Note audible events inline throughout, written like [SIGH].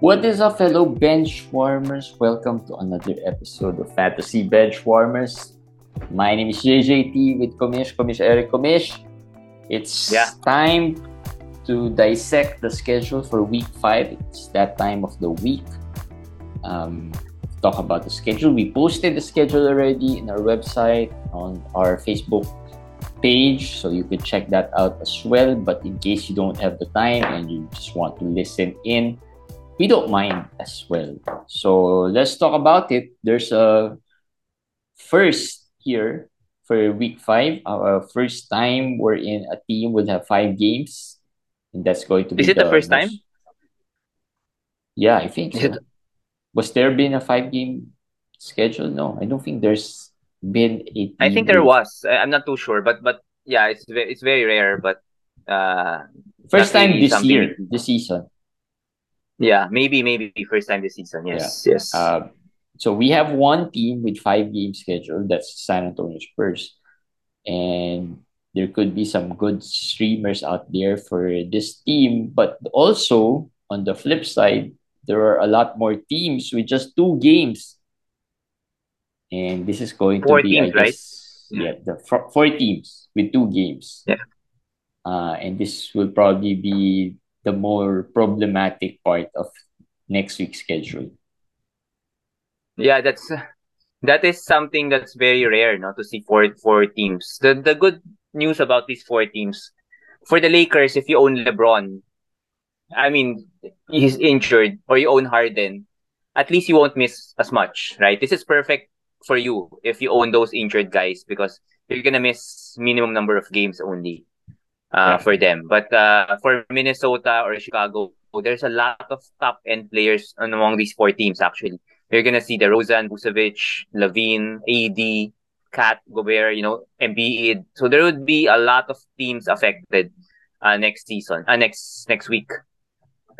What is up, fellow bench warmers? Welcome to another episode of Fantasy Bench Warmers. My name is JJT with Komish, Komish Eric Komish. It's Yeah. time to dissect the schedule for week five. It's that time of the week. Um, talk about the schedule. We posted the schedule already in our website on our Facebook page, so you can check that out as well. But in case you don't have the time and you just want to listen in, we don't mind as well. So let's talk about it. There's a first here for week five. Our first time we're in a team will have five games, and that's going to be. Is it the first time? Yeah, I think Is so. it- Was there been a five game schedule? No, I don't think there's been a. I think there was. I'm not too sure, but but yeah, it's very it's very rare. But uh, First time really this year, this season. yeah, maybe maybe first time this season. Yes, yes. Uh, so we have one team with five game schedule. That's San Antonio Spurs, and there could be some good streamers out there for this team. But also on the flip side, there are a lot more teams with just two games, and this is going Four to be, teams, I right? yeah, the four, four teams with two games. Yeah. Uh, and this will probably be the more problematic part of next week's schedule. yeah, that's that is something that's very rare, not to see four four teams. The the good news about these four teams, for the Lakers, if you own LeBron, I mean, he's injured, or you own Harden, at least you won't miss as much, right? This is perfect for you if you own those injured guys because you're gonna miss minimum number of games only uh, Yeah. for them. But uh, for Minnesota or Chicago, there's a lot of top end players among these four teams. Actually, you're gonna see DeRozan, Vucevic, LaVine, AD, KAT, Gobert, you know, Embiid. So there would be a lot of teams affected uh, next season, uh, next next week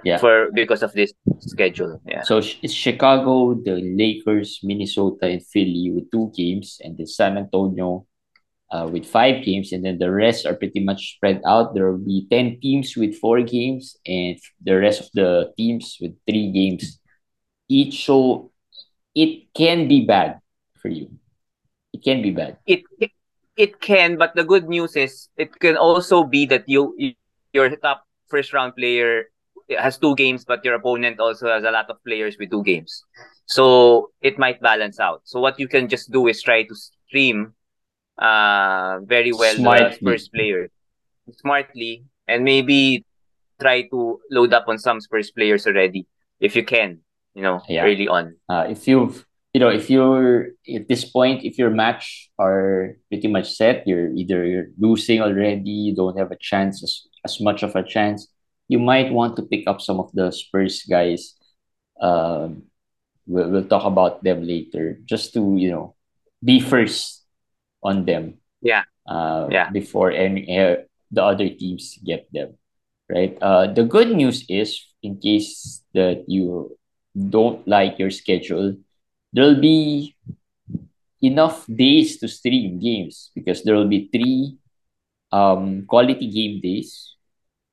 Yeah. for because of this schedule. Yeah. So it's Chicago, the Lakers, Minnesota, and Philly with two games, and then San Antonio uh, with five games, and then the rest are pretty much spread out. There will be ten teams with four games, and the rest of the teams with three games each. So it can be bad for you. It can be bad. it it, it can but the good news is it can also be that you your top first round player has two games but your opponent also has a lot of players with two games so it might balance out so what you can just do is try to stream uh very well Smartly. the Spurs player smartly and maybe try to load up on some Spurs players already if you can you know Yeah. early on Uh, if you've you know if you're at this point if your match are pretty much set you're either you're losing already you don't have a chance as, as much of a chance you might want to pick up some of the spurs guys um we'll, we'll talk about them later just to you know be first on them Yeah. uh Yeah. before any uh, the other teams get them right uh the good news is in case that you don't like your schedule there'll be enough days to stream games because there will be three um quality game days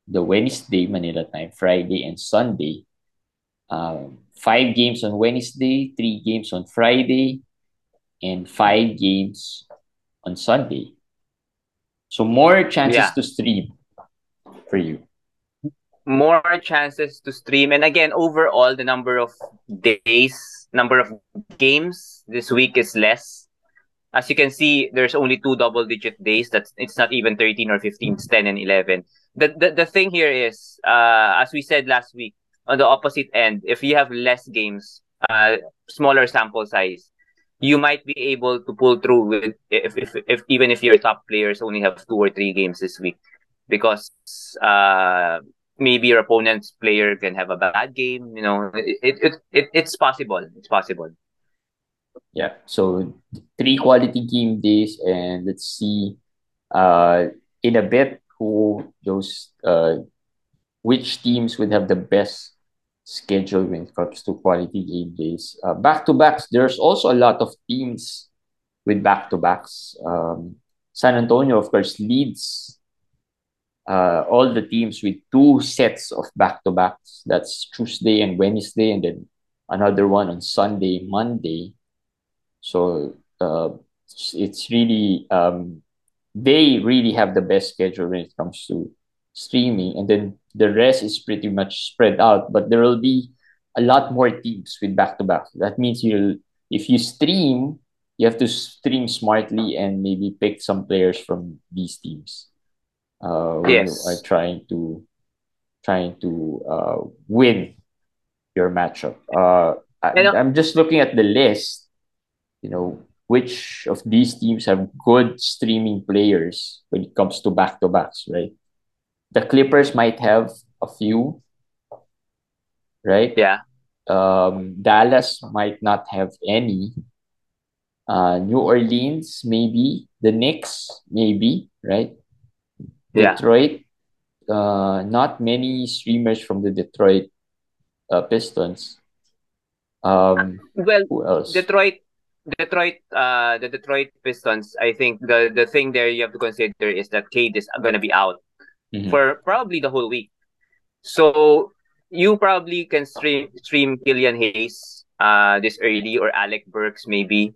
the wednesday manila time friday and sunday. Um five games on wednesday three games on friday and five games on sunday. So more chances Yeah. to stream for you. More chances to stream. And again overall the number of days number of games this week is less. As you can see there's only two double digit days. That's it's not even 13 or 15 it's 10 and 11 the, the the thing here is uh as we said last week on the opposite end if you have less games uh smaller sample size you might be able to pull through with if if, if even if your top players only have two or three games this week because uh maybe your opponent's player can have a bad game. You know, it it, it, it it's possible. It's possible. Yeah. So three quality game days, and let's see, uh, in a bit who those uh, which teams would have the best schedule when it comes to quality game days. Uh, back to backs. There's also a lot of teams with back to backs. Um, San Antonio, of course, leads uh, all the teams with two sets of back to backs. That's Tuesday and Wednesday, and then another one on Sunday, Monday. So uh, it's really um, they really have the best schedule when it comes to streaming, and then the rest is pretty much spread out. But there will be a lot more teams with back to back. That means you'll if you stream, you have to stream smartly and maybe pick some players from these teams. Uh, Yes. are trying to trying to uh, win your matchup. Uh, I, And, uh, I'm just looking at the list. You know which of these teams have good streaming players when it comes to back to backs, right? The Clippers might have a few, right? Yeah. Um, Dallas might not have any. Uh, New Orleans, maybe. The Knicks, maybe, right? Yeah. Detroit, uh, not many streamers from the Detroit uh, Pistons. Um, Well, who else? Detroit, Detroit, uh, the Detroit Pistons. I think the the thing there you have to consider is that Cade is gonna be out Mhm. for probably the whole week. So you probably can stream stream Killian Hayes uh this early or Alec Burks maybe.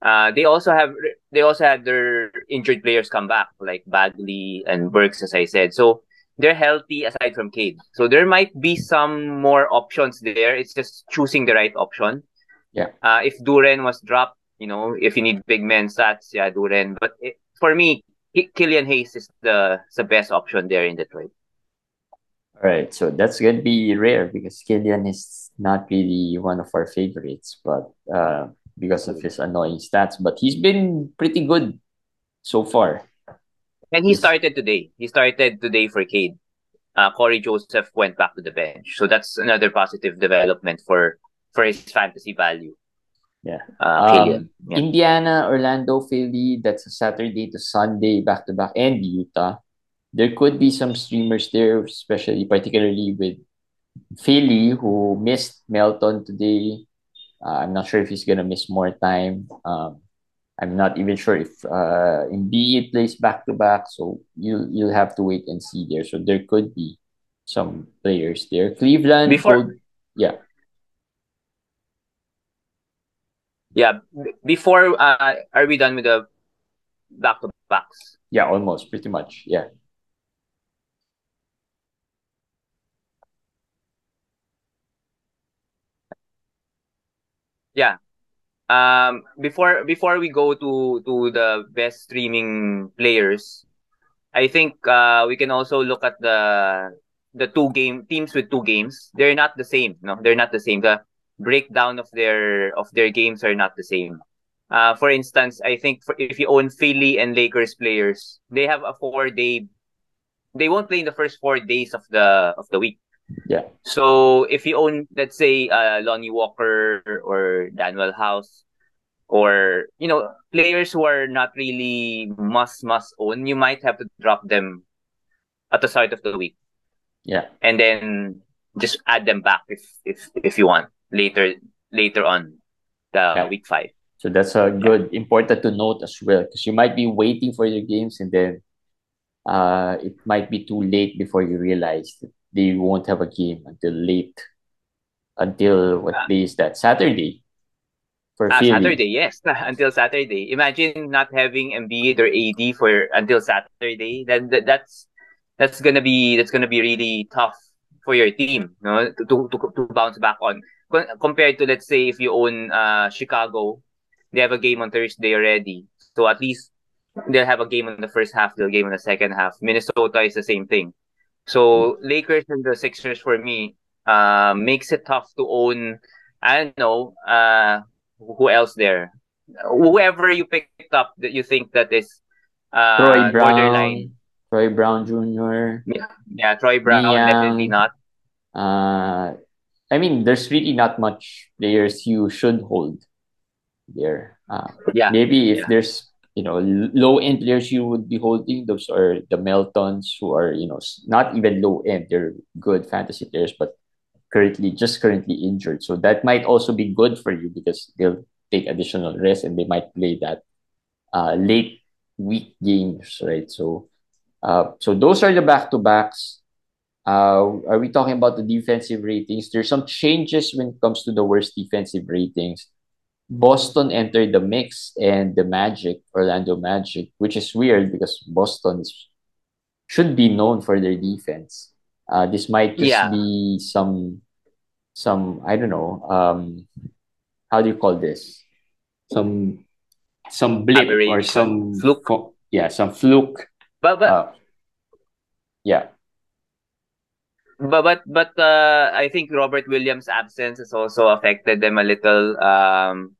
Uh, they also have they also had their injured players come back like Bagley and Burks as I said. So they're healthy aside from Cade. So there might be some more options there. It's just choosing the right option. Yeah. Uh, if Duren was dropped, you know, if you need big men stats, yeah, Duren. But it, for me, Ki- Killian Hayes is the is the best option there in Detroit. All right, so that's gonna be rare because Killian is not really one of our favorites, but uh, because of his annoying stats, but he's been pretty good so far. And he started today. He started today for Cade. Uh, Cory Joseph went back to the bench, so that's another positive development for for his fantasy value. Yeah. uh, Um, Yeah. Indiana, Orlando, Philly, that's a Saturday to Sunday back to back, and Utah. There could be some streamers there, especially particularly with Philly, who missed Melton today. Uh, I'm not sure if he's gonna miss more time. Um, I'm not even sure if uh, Embiid plays back to back, so you you'll have to wait and see there. So there could be some players there. Cleveland, Before- Gold- yeah, Yeah. Before, uh, are we done with the back to backs? yeah, almost, pretty much, yeah. Yeah. Um, before before we go to to the best streaming players, I think uh we can also look at the the two game teams with two games. They're not the same. No, they're not the same. The breakdown of their of their games are not the same. Uh, for instance, I think for, if you own Philly and Lakers players, they have a four day. They won't play in the first four days of the of the week. Yeah. So if you own, let's say, uh, Lonnie Walker or Danuel House, or you know, players who are not really must must own, you might have to drop them at the start of the week, Yeah. and then just add them back if if if you want later later on the Yeah. week five. So that's a good important to note as well because you might be waiting for your games and then uh it might be too late before you realize that they won't have a game until late until what Ah. day is that Saturday for Philly. Saturday, yes, [LAUGHS] until Saturday. Imagine not having Embiid or AD for until Saturday. Then that, that's that's gonna be that's gonna be really tough for your team, no, to to to, to bounce back on. Co- Compared to let's say if you own uh Chicago, they have a game on Thursday already, so at least they'll have a game in the first half, they'll game in the second half. Minnesota is the same thing. So Lakers and the Sixers for me uh makes it tough to own. I don't know. Uh, who else there? Whoever you picked up that you think that is uh Troy borderline. Brown, Troy Brown Jr. Yeah, Troy Brown definitely not. Uh, I mean, there's really not much players you should hold there. Uh, Yeah. maybe if yeah. there's you know low end players you would be holding, those are the Meltons who are you know not even low end. They're good fantasy players, but currently just currently injured. So that might also be good for you because they'll take additional rest and they might play that uh late week games, right? So, uh, so those are the back to backs. Uh, are we talking about the defensive ratings? There's some changes when it comes to the worst defensive ratings. Boston entered the mix and the Magic, Orlando Magic, which is weird because Boston should be known for their defense. Uh, this might just Yeah. be some, some I don't know. Um, how do you call this? Some, some blip or some Fluke. yeah, some fluke. But but Uh, yeah, but but but uh, I think Robert Williams' absence has also affected them a little. Um,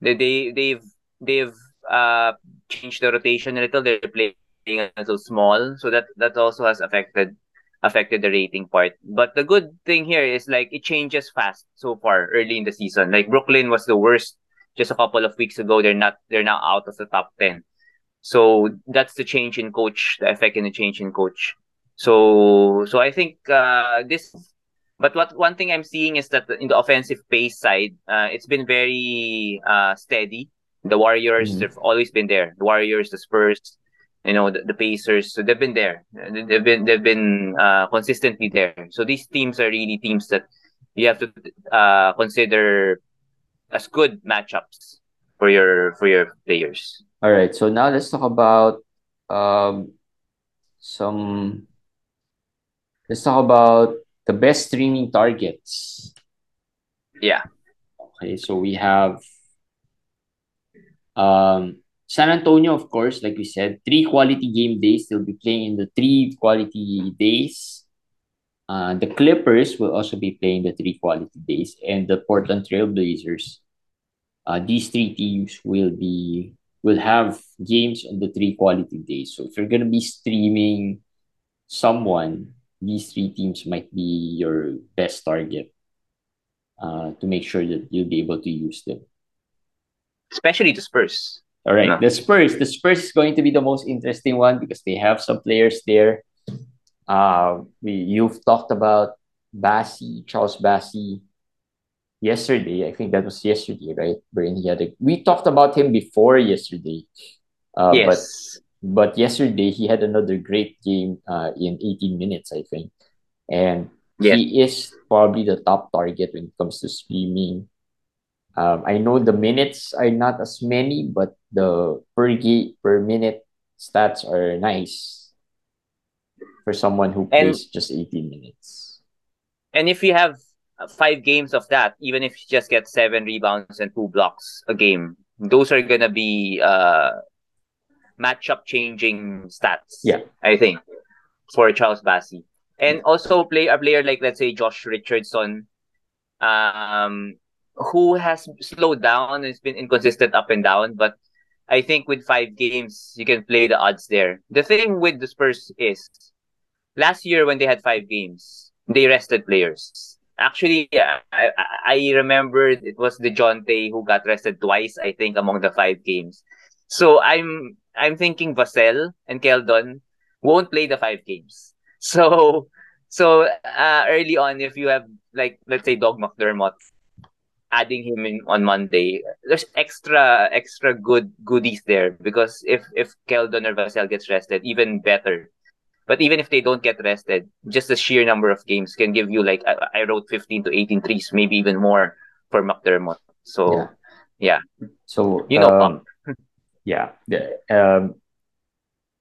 they they they've they've uh changed the rotation a little. They're playing a little small, so that that also has affected affected the rating part. But the good thing here is like it changes fast so far early in the season. Like Brooklyn was the worst just a couple of weeks ago. They're not they're now out of the top ten. So that's the change in coach, the effect in the change in coach. So so I think uh this but what one thing I'm seeing is that in the offensive pace side, uh, it's been very uh steady. The Warriors Mhm. have always been there. The Warriors, the Spurs, you know, the, the Pacers, so they've been there. They've been they've been uh consistently there. So these teams are really teams that you have to uh consider as good matchups for your for your players. All right, so now let's talk about um some let's talk about the best streaming targets. Yeah. Okay, so we have um San Antonio, of course, like we said, three quality game days. They'll be playing in the three quality days. Uh, the Clippers will also be playing the three quality days, and the Portland Trailblazers. Uh, these three teams will be will have games on the three quality days. So if you're gonna be streaming someone, these three teams might be your best target uh, to make sure that you'll be able to use them. Especially the Spurs. All right, Yeah. the Spurs. The Spurs is going to be the most interesting one because they have some players there. Uh, we you've talked about Bassey, Charles Bassey, yesterday. I think that was yesterday, right? Wherein he had a, we talked about him before yesterday. Uh, yes. but yesterday he had another great game uh, in 18 minutes, I think. And Yes. he is probably the top target when it comes to streaming. Um, I know the minutes are not as many, but the per ga- per minute stats are nice for someone who And- plays just 18 minutes. And if you have five games of that, even if you just get seven rebounds and two blocks a game, those are gonna be uh matchup changing stats. Yeah. I think for Charles Bassey. And also play a player like let's say Josh Richardson, um, who has slowed down, and has been inconsistent up and down, but I think with five games you can play the odds there. The thing with the Spurs is last year when they had five games, they rested players. Actually, yeah, I, I I remember it was Dejounte who got rested twice, I think, among the five games. So I'm I'm thinking Vassell and Keldon won't play the five games. [LAUGHS] So so uh, early on, if you have like let's say Doug McDermott, adding him in on Monday, there's extra extra good goodies there because if if Keldon or Vassell gets rested, even better. But even if they don't get rested, just the sheer number of games can give you like I, I wrote 15 to 18 threes, maybe even more for McDermott. So yeah, So You know, um, yeah, the um,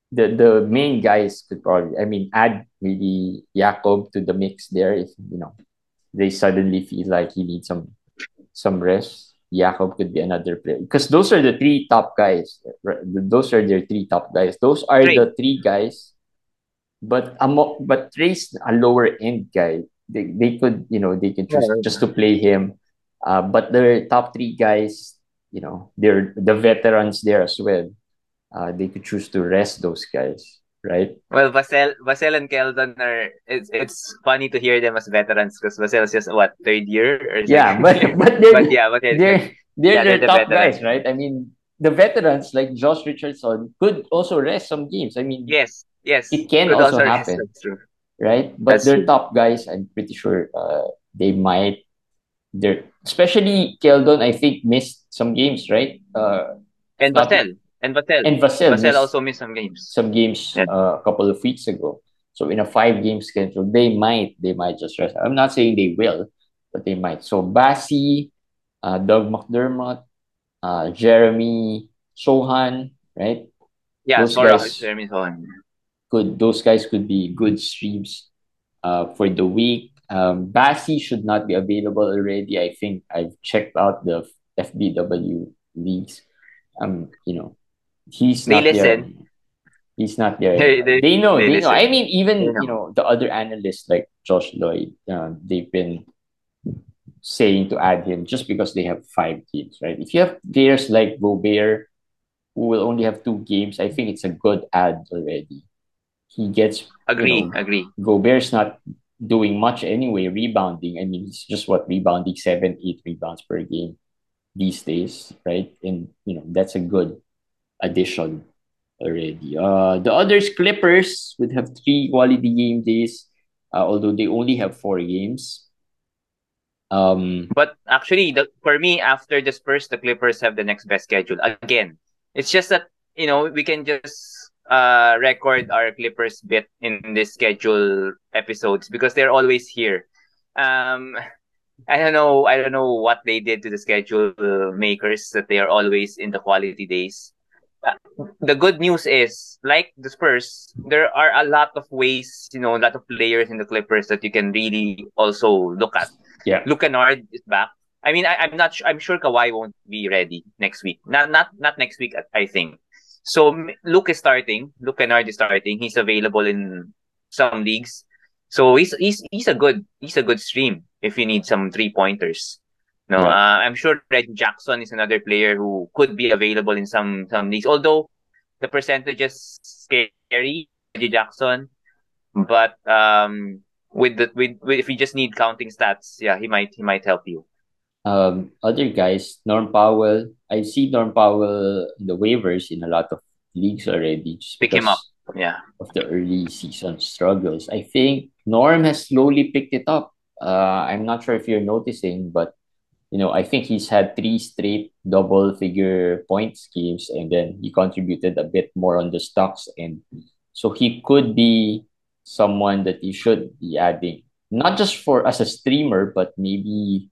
the the main guys could probably, I mean, add maybe Jakob to the mix there if you know they suddenly feel like he needs some some rest. Jakob could be another player because those are the three top guys. right? Those are their three top guys. Those are Trey. the three guys. But amo but trace a lower end guy. They they could you know they can choose Yeah. just to play him. Uh, but the top three guys, you know, they're the veterans there as well. Uh, they could choose to rest those guys, right? well, Vassell, Vassell and Keldon are. It's it's funny to hear them as veterans because Vassell's just what third year or Yeah, but year? [LAUGHS] but they're but yeah, but they're they're, Yeah, they're the top veterans. guys, right? I mean, the veterans like Josh Richardson could also rest some games. I mean, yes, yes, It can also rest, happen. Right? But That's they're true. top guys. I'm pretty sure uh, they might. They're especially Keldon. I think missed some games, right? Uh, And Vassell, And Vassell. And Vassell, Vassell also missed some games. Some games Yeah. uh, a couple of weeks ago. So in a five game schedule, they might they might just rest. I'm not saying they will, but they might. So Bassey, uh, Doug McDermott, uh, Jeremy Sochan, right? Yeah, Those Sora, guys- Jeremy Sochan. Could those guys could be good streams uh, for the week. Um, Bassey should not be available already. I think I've checked out the FBW leagues. Um, you know, he's They not there. listen. He's not there. They- anymore. they- know. they They, know. listen. I mean, even know. you know the other analysts like Josh Lloyd, uh, they've been saying to add him just because they have five games, right? If you have players like Gobert who will only have two games, I think it's a good add already. He gets Agree, you know, agree. Gobert's not doing much anyway, rebounding. I mean, he's just what rebounding seven, eight rebounds per game these days, right? And you know, that's a good addition already. Uh the others Clippers would have three quality game days, uh, although they only have four games. Um But actually, the, for me, after the Spurs, the Clippers have the next best schedule. Again, it's just that, you know, we can just uh, record our Clippers bit in this schedule episodes because they're always here. Um, I don't know. I don't know what they did to the schedule makers that they are always in the quality days. Uh, the good news is, like the Spurs, there are a lot of ways, you know, a lot of players in the Clippers that you can really also look at. Yeah. Luke Kennard is back. I mean, I, I'm not. Su- I'm sure Kawhi won't be ready next week. Not not not next week. I think. So Luke is starting. Luke Kennard is starting. He's available in some leagues. So he's he's he's a good he's a good stream if you need some three pointers. No, Yeah. uh, I'm sure Reggie Jackson is another player who could be available in some some leagues. Although the percentage is scary, Reggie Jackson, but um, with the with, with if you just need counting stats, yeah, he might he might help you. Um other guys, Norm Powell. I see Norm Powell in the waivers in a lot of leagues already. Just Pick him up. Yeah, of the early season struggles. I think Norm has slowly picked it up. Uh, I'm not sure if you're noticing, but you know, I think he's had three straight double figure points games, and then he contributed a bit more on the stocks, and so he could be someone that you should be adding, not just for as a streamer, but maybe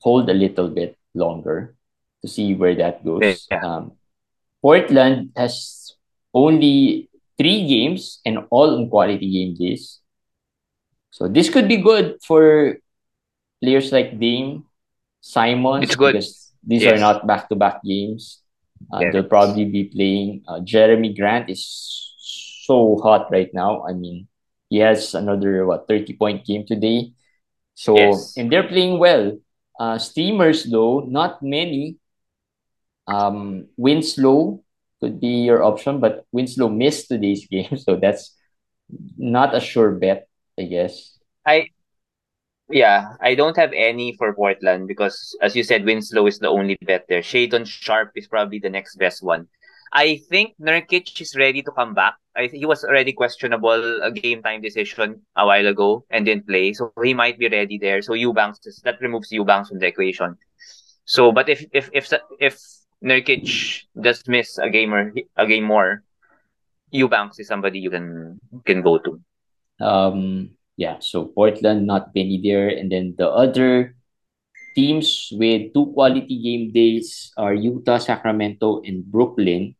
hold a little bit longer to see where that goes. Yeah. Um, Portland has only three games and all on quality game days. So this could be good for players like Dame, Simon. It's good. because these are not back-to-back games. Uh, Yes. They'll probably be playing. Uh, Jerami Grant is so hot right now. I mean, he has another what 30 point game today. So Yes. and they're playing well. Uh, streamers though, not many. Um, Winslow could be your option, but Winslow missed today's [LAUGHS] game, so that's not a sure bet, I guess. I yeah, I don't have any for Portland because as you said, Winslow is the only bet there. Shaedon Sharpe is probably the next best one. I think Nurkic is ready to come back. I he was already questionable a game time decision a while ago and didn't play, so he might be ready there. So Eubanks that removes Eubanks from the equation. So, but if if if if Nurkic does miss a game or a game more, Eubanks is somebody you can can go to. Um, yeah, so Portland, not many there. And then the other teams with two quality game days are Utah, Sacramento, and Brooklyn.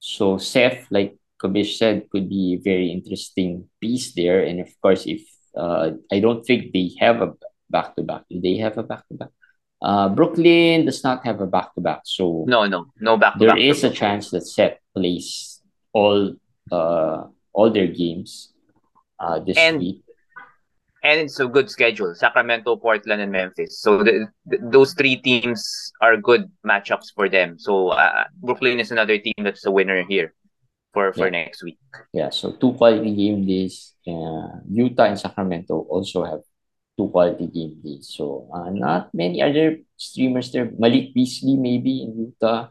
So Seth, like Kabish said, could be a very interesting piece there. And of course, if uh, I don't think they have a back to back. Do they have a back to back? Uh, Brooklyn does not have a back to back. So No, no, no back to there back. is a chance that Seth plays all uh all their games uh this And week. And it's a good schedule sacramento portland and memphis so the, the, those three teams are good matchups for them so uh, brooklyn is another team that's a winner here for for Yeah. next week Yeah, so two quality game days. Uh, Utah and Sacramento also have two quality game days. So uh, not many other streamers there. Malik Beasley maybe in Utah.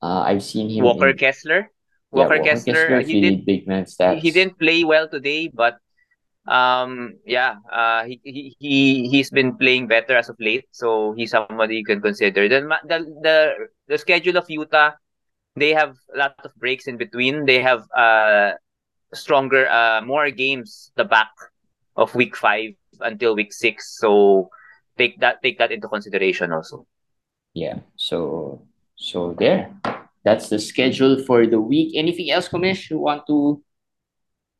Uh, I've seen him walker in, kessler yeah, walker, kessler, if he did big man stats. he didn't play well today but um yeah uh he, he he he's been playing better as of late so he's somebody you can consider the the the, the schedule of utah they have a lot of breaks in between. They have uh stronger, uh more games the back of week five until week six. So take that take that into consideration also. Yeah. So so there. That's the schedule for the week. Anything else, Komish, you want to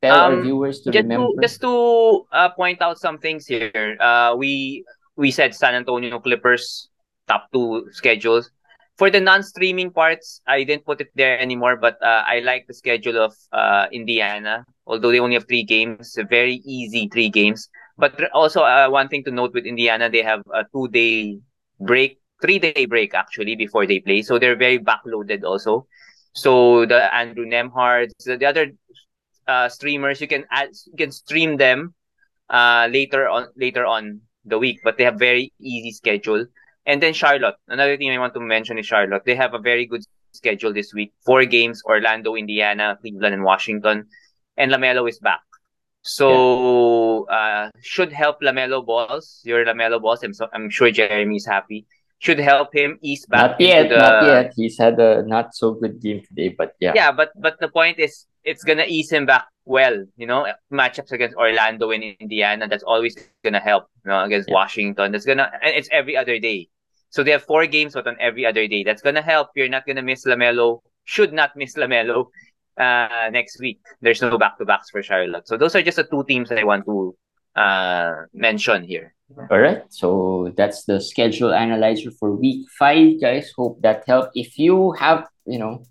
tell um, our viewers to just remember? To, just to uh, point out some things here. Uh, we we said San Antonio Clippers top two schedules. For the non-streaming parts, I didn't put it there anymore, but uh, I like the schedule of uh, Indiana. Although they only have three games, very easy three games. But also, uh, one thing to note with Indiana, they have a two-day break, three-day break actually before they play, so they're very backloaded also. So the Andrew Nembhards, the other uh, streamers, you can add, you can stream them uh, later on later on the week, but they have very easy schedule. And then Charlotte. Another thing I want to mention is Charlotte. They have a very good schedule this week. Four games: Orlando, Indiana, Cleveland, and Washington. And LaMelo is back. So yeah. uh, should help LaMelo balls. Your LaMelo balls. I'm so, I'm sure Jeremy is happy. Should help him ease back. Not yet. The... Not yet. He's had a not so good game today, but yeah. Yeah, but but the point is, it's gonna ease him back well. You know, matchups against Orlando and Indiana. That's always gonna help. You know, against yeah. Washington. That's gonna and it's every other day. So they have four games, but on every other day. That's gonna help. You're not gonna miss LaMelo. Should not miss LaMelo uh, next week. There's no back to backs for Charlotte. So those are just the two teams that I want to uh, mention here. All right. So that's the schedule analyzer for week five, guys. Hope that helped. If you have, you know,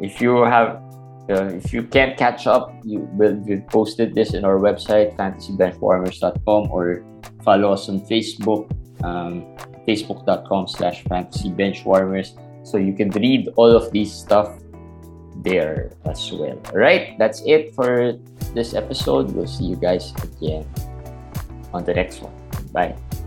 if you have, uh, if you can't catch up, you will we posted this in our website, fantasybenchwarmers.com, or follow us on Facebook, um, facebook.com slash fantasybenchwarmers. So you can read all of these stuff there as well. All right, that's it for this episode. We'll see you guys again on the next one. 拜。